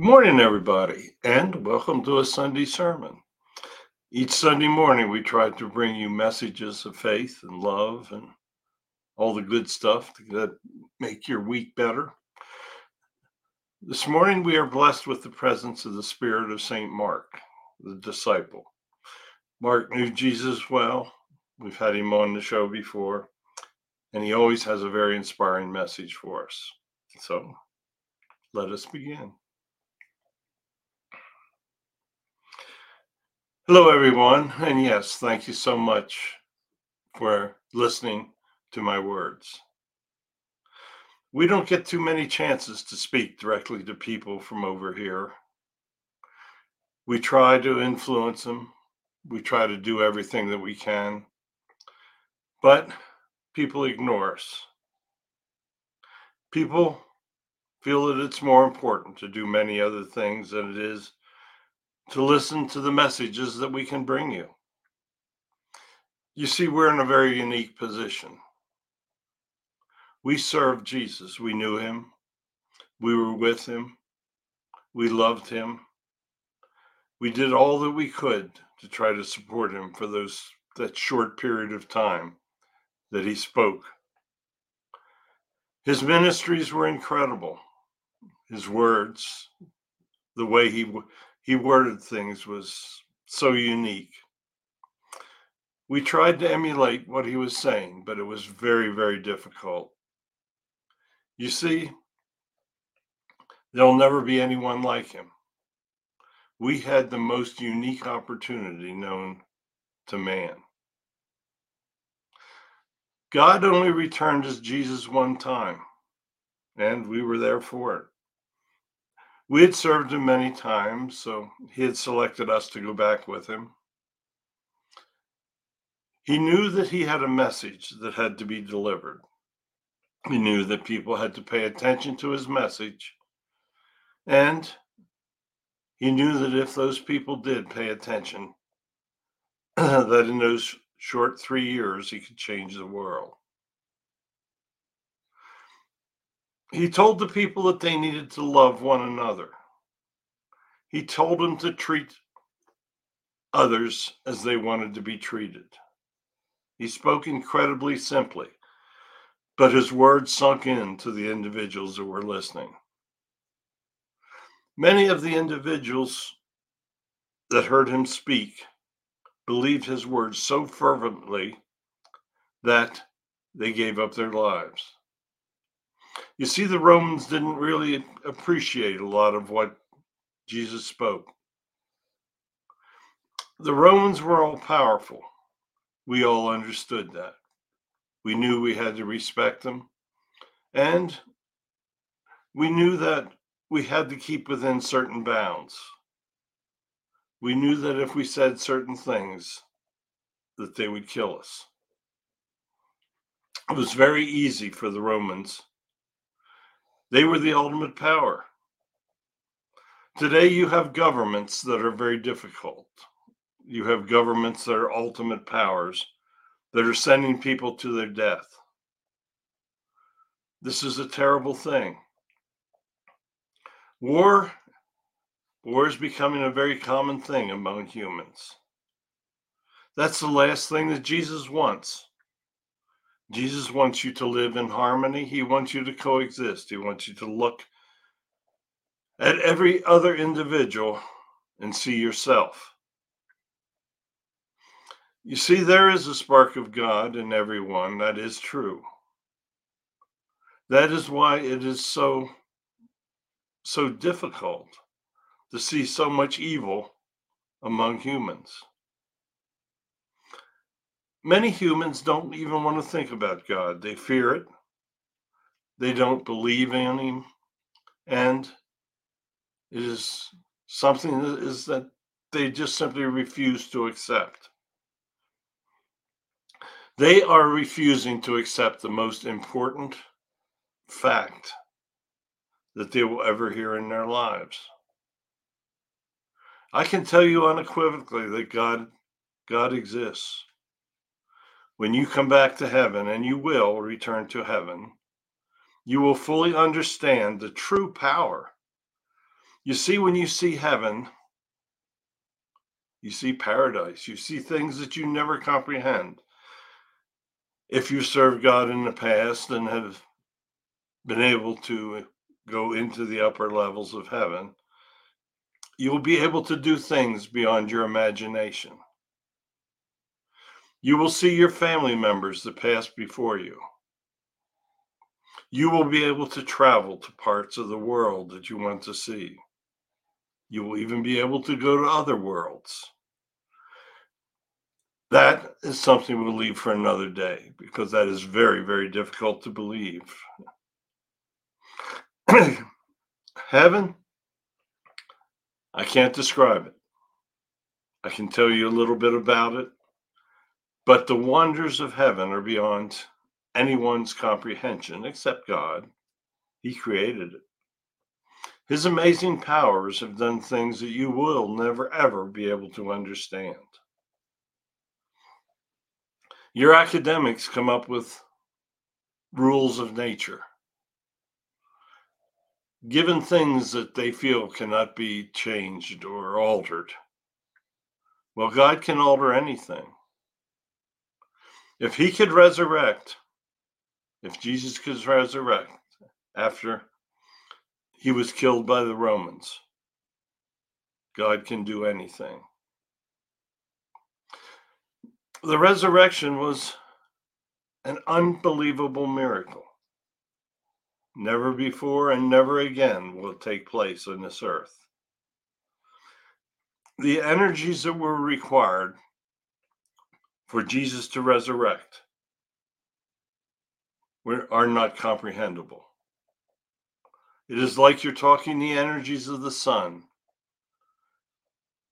Good morning, everybody, and welcome to a Sunday sermon. Each Sunday morning, we try to bring you messages of faith and love and all the good stuff that make your week better. This morning, we are blessed with the presence of the Spirit of St. Mark, the disciple. Mark knew Jesus well. We've had him on the show before, and he always has a very inspiring message for us. So let us begin. Hello, everyone. And yes, thank you so much for listening to my words. We don't get too many chances to speak directly to people from over here. We try to influence them, we try to do everything that we can, but people ignore us. People feel that it's more important to do many other things than it is to listen to the messages that we can bring you. You see, we're in a very unique position. We served Jesus, we knew him, we were with him, we loved him. We did all that we could to try to support him for those that short period of time that he spoke. His ministries were incredible. His words, the way he he worded things was so unique. We tried to emulate what he was saying, but it was very, very difficult. You see, there'll never be anyone like him. We had the most unique opportunity known to man. God only returned as Jesus one time, and we were there for it. We had served him many times, so he had selected us to go back with him. He knew that he had a message that had to be delivered. He knew that people had to pay attention to his message. And he knew that if those people did pay attention, that in those short three years, he could change the world. He told the people that they needed to love one another. He told them to treat others as they wanted to be treated. He spoke incredibly simply, but his words sunk in to the individuals that were listening. Many of the individuals that heard him speak believed his words so fervently that they gave up their lives. You see, the Romans didn't really appreciate a lot of what Jesus spoke. The Romans were all powerful. We all understood that. We knew we had to respect them. And we knew that we had to keep within certain bounds. We knew that if we said certain things, that they would kill us. It was very easy for the Romans they were the ultimate power. Today, you have governments that are very difficult. You have governments that are ultimate powers that are sending people to their death. This is a terrible thing. War, war is becoming a very common thing among humans. That's the last thing that Jesus wants. Jesus wants you to live in harmony. He wants you to coexist. He wants you to look at every other individual and see yourself. You see, there is a spark of God in everyone. That is true. That is why it is so so difficult to see so much evil among humans. Many humans don't even want to think about God. They fear it. They don't believe in Him. And it is something that is that they just simply refuse to accept. They are refusing to accept the most important fact that they will ever hear in their lives. I can tell you unequivocally that God God exists. When you come back to heaven, and you will return to heaven, you will fully understand the true power You see, when you see heaven, you see paradise, you see things that you never comprehend. If you served God in the past and have been able to go into the upper levels of heaven, you will be able to do things beyond your imagination. You will see your family members that passed before you. You will be able to travel to parts of the world that you want to see. You will even be able to go to other worlds. That is something we'll leave for another day because that is very, very difficult to believe. Heaven, I can't describe it. I can tell you a little bit about it, but the wonders of heaven are beyond anyone's comprehension except God. He created it. His amazing powers have done things that you will never ever be able to understand. Your academics come up with rules of nature, given things that they feel cannot be changed or altered. Well, God can alter anything. If He could resurrect, if Jesus could resurrect after he was killed by the Romans. God can do anything. The resurrection was an unbelievable miracle. Never before and never again will take place on this earth. The energies that were required for Jesus to resurrect are not comprehensible. It is like you're talking the energies of the sun.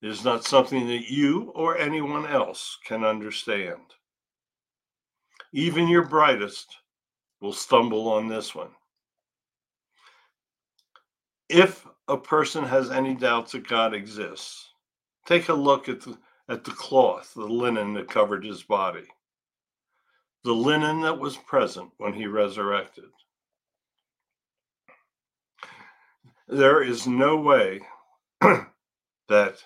It is not something that you or anyone else can understand. Even your brightest will stumble on this one. If a person has any doubts that God exists, take a look at the, at the cloth, the linen that covered his body, the linen that was present when he resurrected. there is no way that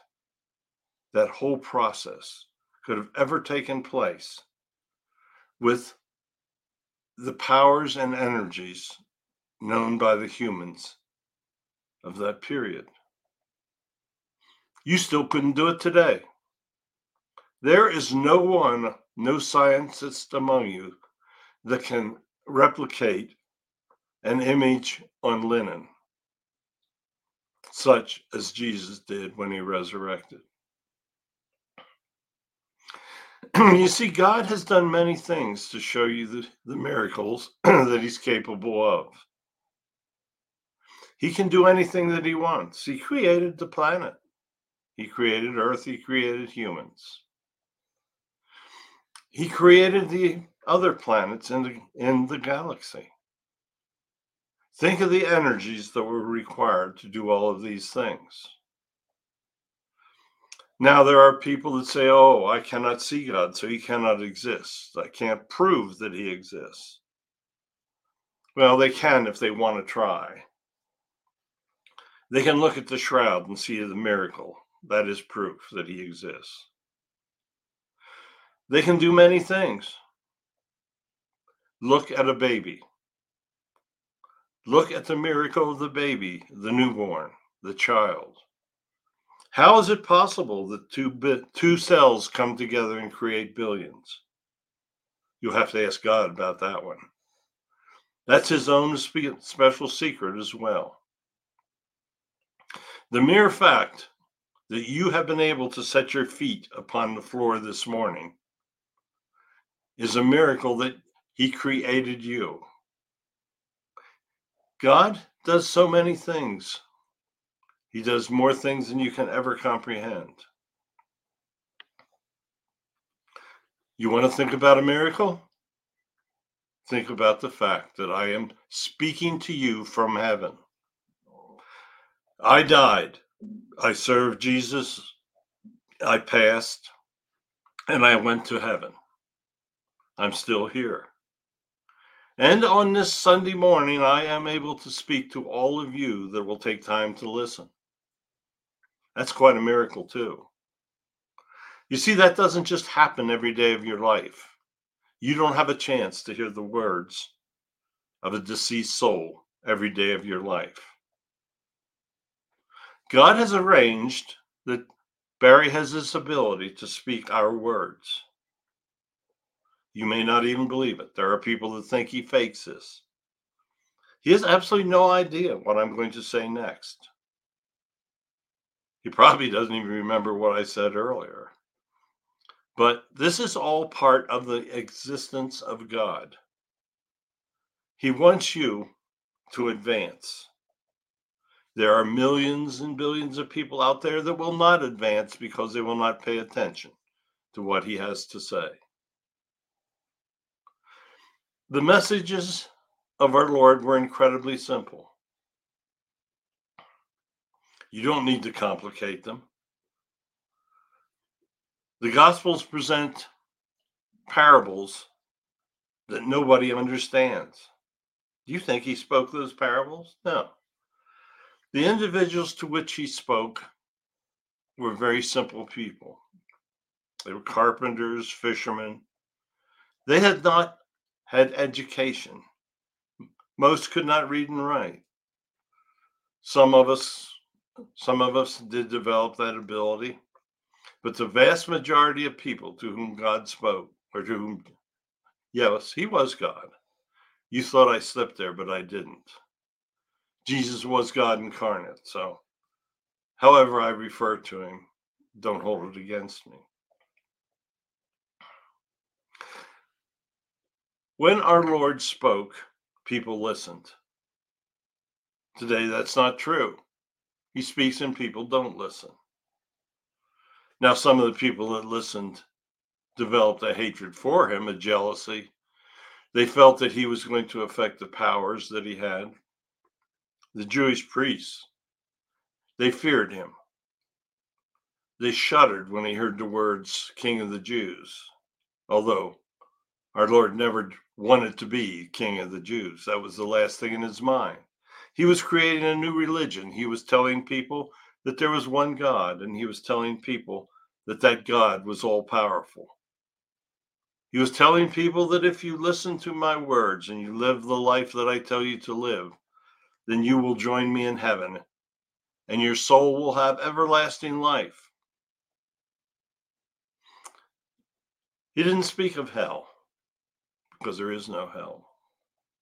that whole process could have ever taken place with the powers and energies known by the humans of that period. You still couldn't do it today. There is no one, no scientist among you that can replicate an image on linen such as Jesus did when he resurrected. you see, God has done many things to show you the, the miracles that he's capable of. He can do anything that he wants. He created the planet, he created Earth, he created humans. He created the other planets in the, in the galaxy. Think of the energies that were required to do all of these things. Now, there are people that say, Oh, I cannot see God, so he cannot exist. I can't prove that he exists. Well, they can if they want to try. They can look at the shroud and see the miracle. That is proof that he exists. They can do many things. Look at a baby. Look at the miracle of the baby, the newborn, the child. How is it possible that two two cells come together and create billions? You'll have to ask God about that one. That's his own special secret as well. The mere fact that you have been able to set your feet upon the floor this morning is a miracle that he created you. God does so many things. He does more things than you can ever comprehend. You want to think about a miracle? Think about the fact that I am speaking to you from heaven. I died. I served Jesus. I passed. And I went to heaven. I'm still here. And on this Sunday morning, I am able to speak to all of you that will take time to listen. That's quite a miracle, too. You see, that doesn't just happen every day of your life. You don't have a chance to hear the words of a deceased soul every day of your life. God has arranged that Barry has this ability to speak our words. You may not even believe it. There are people that think he fakes this. He has absolutely no idea what I'm going to say next. He probably doesn't even remember what I said earlier. But this is all part of the existence of God. He wants you to advance. There are millions and billions of people out there that will not advance because they will not pay attention to what he has to say. The messages of our Lord were incredibly simple. You don't need to complicate them. The Gospels present parables that nobody understands. Do you think he spoke those parables? No. The individuals to which he spoke were very simple people. They were carpenters, fishermen. They had not had education. Most could not read and write. Some of us some of us did develop that ability. But the vast majority of people to whom God spoke, or to whom, yes, He was God. You thought I slipped there, but I didn't. Jesus was God incarnate. So, however I refer to Him, don't hold it against me. When our Lord spoke, people listened. Today, that's not true. He speaks and people don't listen. Now, some of the people that listened developed a hatred for him, a jealousy. They felt that he was going to affect the powers that he had. The Jewish priests, they feared him. They shuddered when he heard the words King of the Jews, although our Lord never wanted to be King of the Jews. That was the last thing in his mind. He was creating a new religion. He was telling people that there was one God, and he was telling people that that God was all powerful. He was telling people that if you listen to my words and you live the life that I tell you to live, then you will join me in heaven and your soul will have everlasting life. He didn't speak of hell because there is no hell.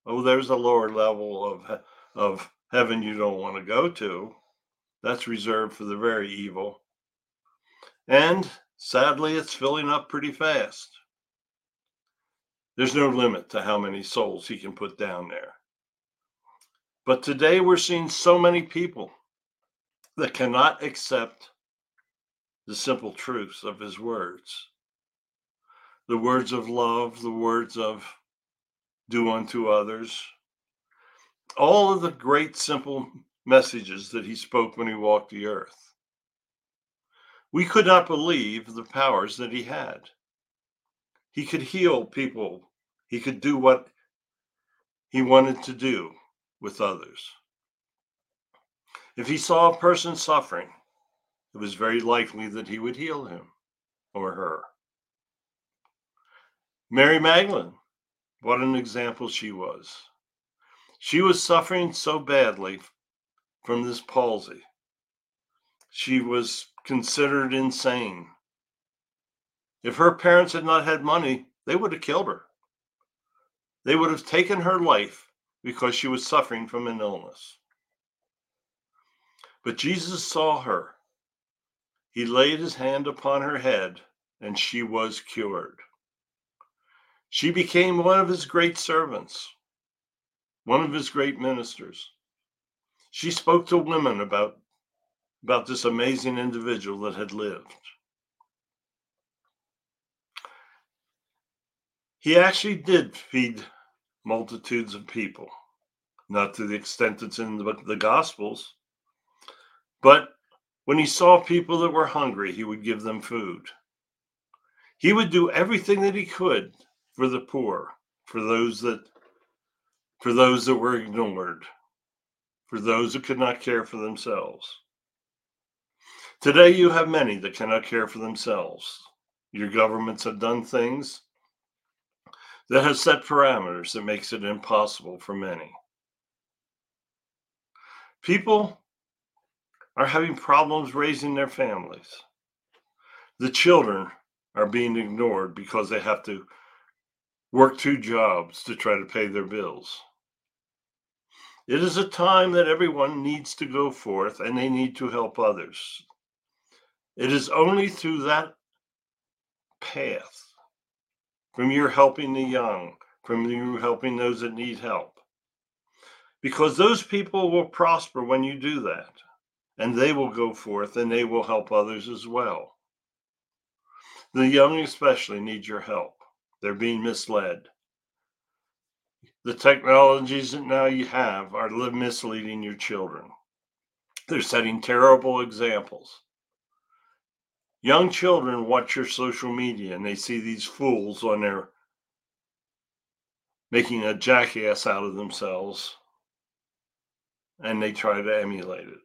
Oh, there's a lower level of, of heaven you don't want to go to. That's reserved for the very evil. And sadly, it's filling up pretty fast. There's no limit to how many souls he can put down there. But today we're seeing so many people that cannot accept the simple truths of his words the words of love, the words of do unto others, all of the great simple messages that he spoke when he walked the earth. We could not believe the powers that he had. He could heal people, he could do what he wanted to do with others. If he saw a person suffering, it was very likely that he would heal him or her. Mary Magdalene, what an example she was. She was suffering so badly from this palsy. She was considered insane. If her parents had not had money, they would have killed her. They would have taken her life because she was suffering from an illness. But Jesus saw her. He laid his hand upon her head, and she was cured. She became one of his great servants, one of his great ministers. She spoke to women about about this amazing individual that had lived. He actually did feed multitudes of people, not to the extent that's in the, the Gospels, but when he saw people that were hungry, he would give them food. He would do everything that he could for the poor, for those that for those that were ignored, for those who could not care for themselves. Today, you have many that cannot care for themselves. Your governments have done things that have set parameters that makes it impossible for many. People are having problems raising their families. The children are being ignored because they have to work two jobs to try to pay their bills. It is a time that everyone needs to go forth and they need to help others. It is only through that path, from you helping the young, from you helping those that need help, because those people will prosper when you do that, and they will go forth and they will help others as well. The young, especially, need your help. They're being misled the technologies that now you have are misleading your children. They're setting terrible examples. Young children watch your social media and they see these fools on there making a jackass out of themselves and they try to emulate it.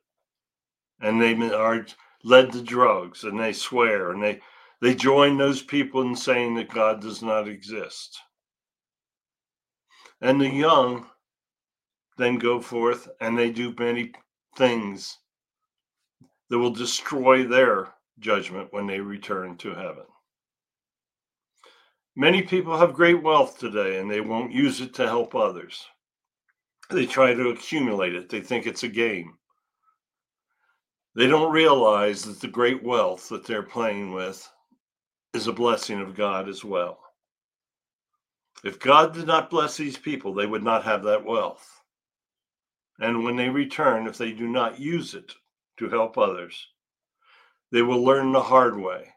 And they are led to drugs and they swear and they, they join those people in saying that God does not exist. And the young then go forth and they do many things that will destroy their judgment when they return to heaven. Many people have great wealth today and they won't use it to help others. They try to accumulate it, they think it's a game. They don't realize that the great wealth that they're playing with is a blessing of God as well. If God did not bless these people, they would not have that wealth. And when they return, if they do not use it to help others, they will learn the hard way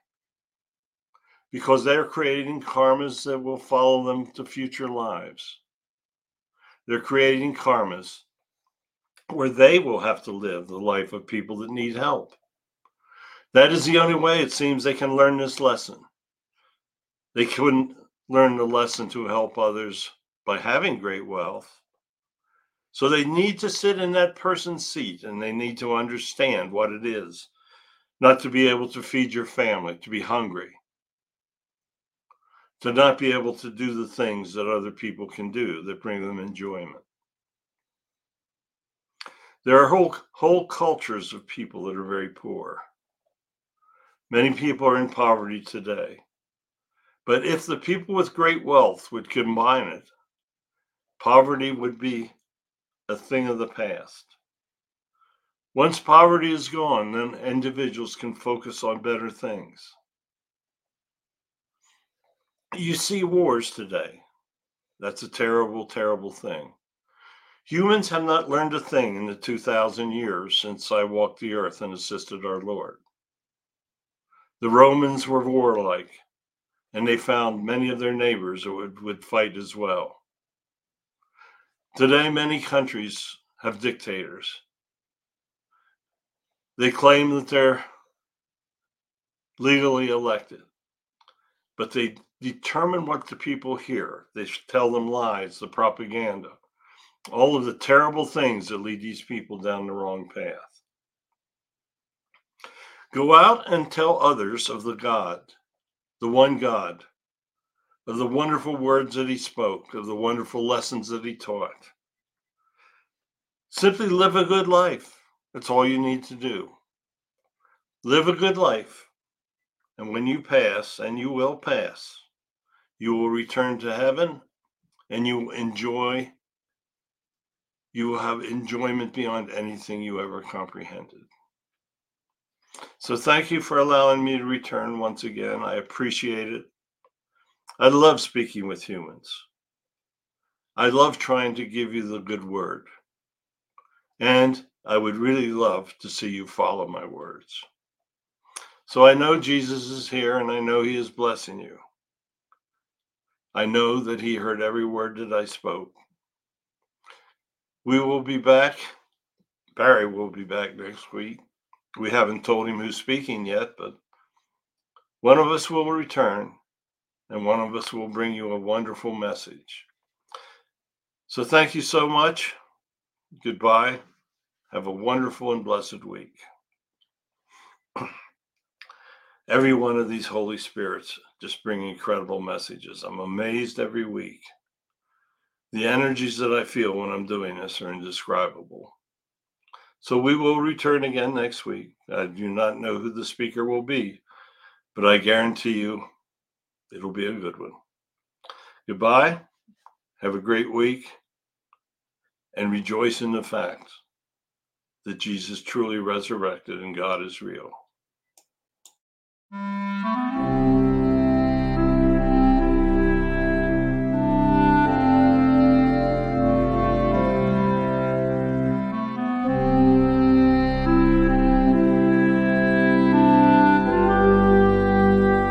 because they're creating karmas that will follow them to future lives. They're creating karmas where they will have to live the life of people that need help. That is the only way it seems they can learn this lesson. They couldn't learn the lesson to help others by having great wealth. So they need to sit in that person's seat and they need to understand what it is not to be able to feed your family, to be hungry, to not be able to do the things that other people can do that bring them enjoyment. There are whole, whole cultures of people that are very poor. Many people are in poverty today. But if the people with great wealth would combine it, poverty would be a thing of the past. Once poverty is gone, then individuals can focus on better things. You see wars today. That's a terrible, terrible thing. Humans have not learned a thing in the 2,000 years since I walked the earth and assisted our Lord. The Romans were warlike and they found many of their neighbors would, would fight as well. Today, many countries have dictators. They claim that they're legally elected, but they determine what the people hear. They tell them lies, the propaganda, all of the terrible things that lead these people down the wrong path. Go out and tell others of the God the one God, of the wonderful words that he spoke, of the wonderful lessons that he taught. Simply live a good life. That's all you need to do. Live a good life. And when you pass, and you will pass, you will return to heaven and you will enjoy, you will have enjoyment beyond anything you ever comprehended. So thank you for allowing me to return once again. I appreciate it. I love speaking with humans. I love trying to give you the good word. And I would really love to see you follow my words. So I know Jesus is here and I know he is blessing you. I know that he heard every word that I spoke. We will be back. Barry will be back next week we haven't told him who's speaking yet, but one of us will return and one of us will bring you a wonderful message. So thank you so much. Goodbye. Have a wonderful and blessed week. Every one of these Holy Spirits just bring incredible messages. I'm amazed every week. The energies that I feel when I'm doing this are indescribable. So we will return again next week. I do not know who the speaker will be, but I guarantee you it'll be a good one. Goodbye. Have a great week and rejoice in the fact that Jesus truly resurrected and God is real.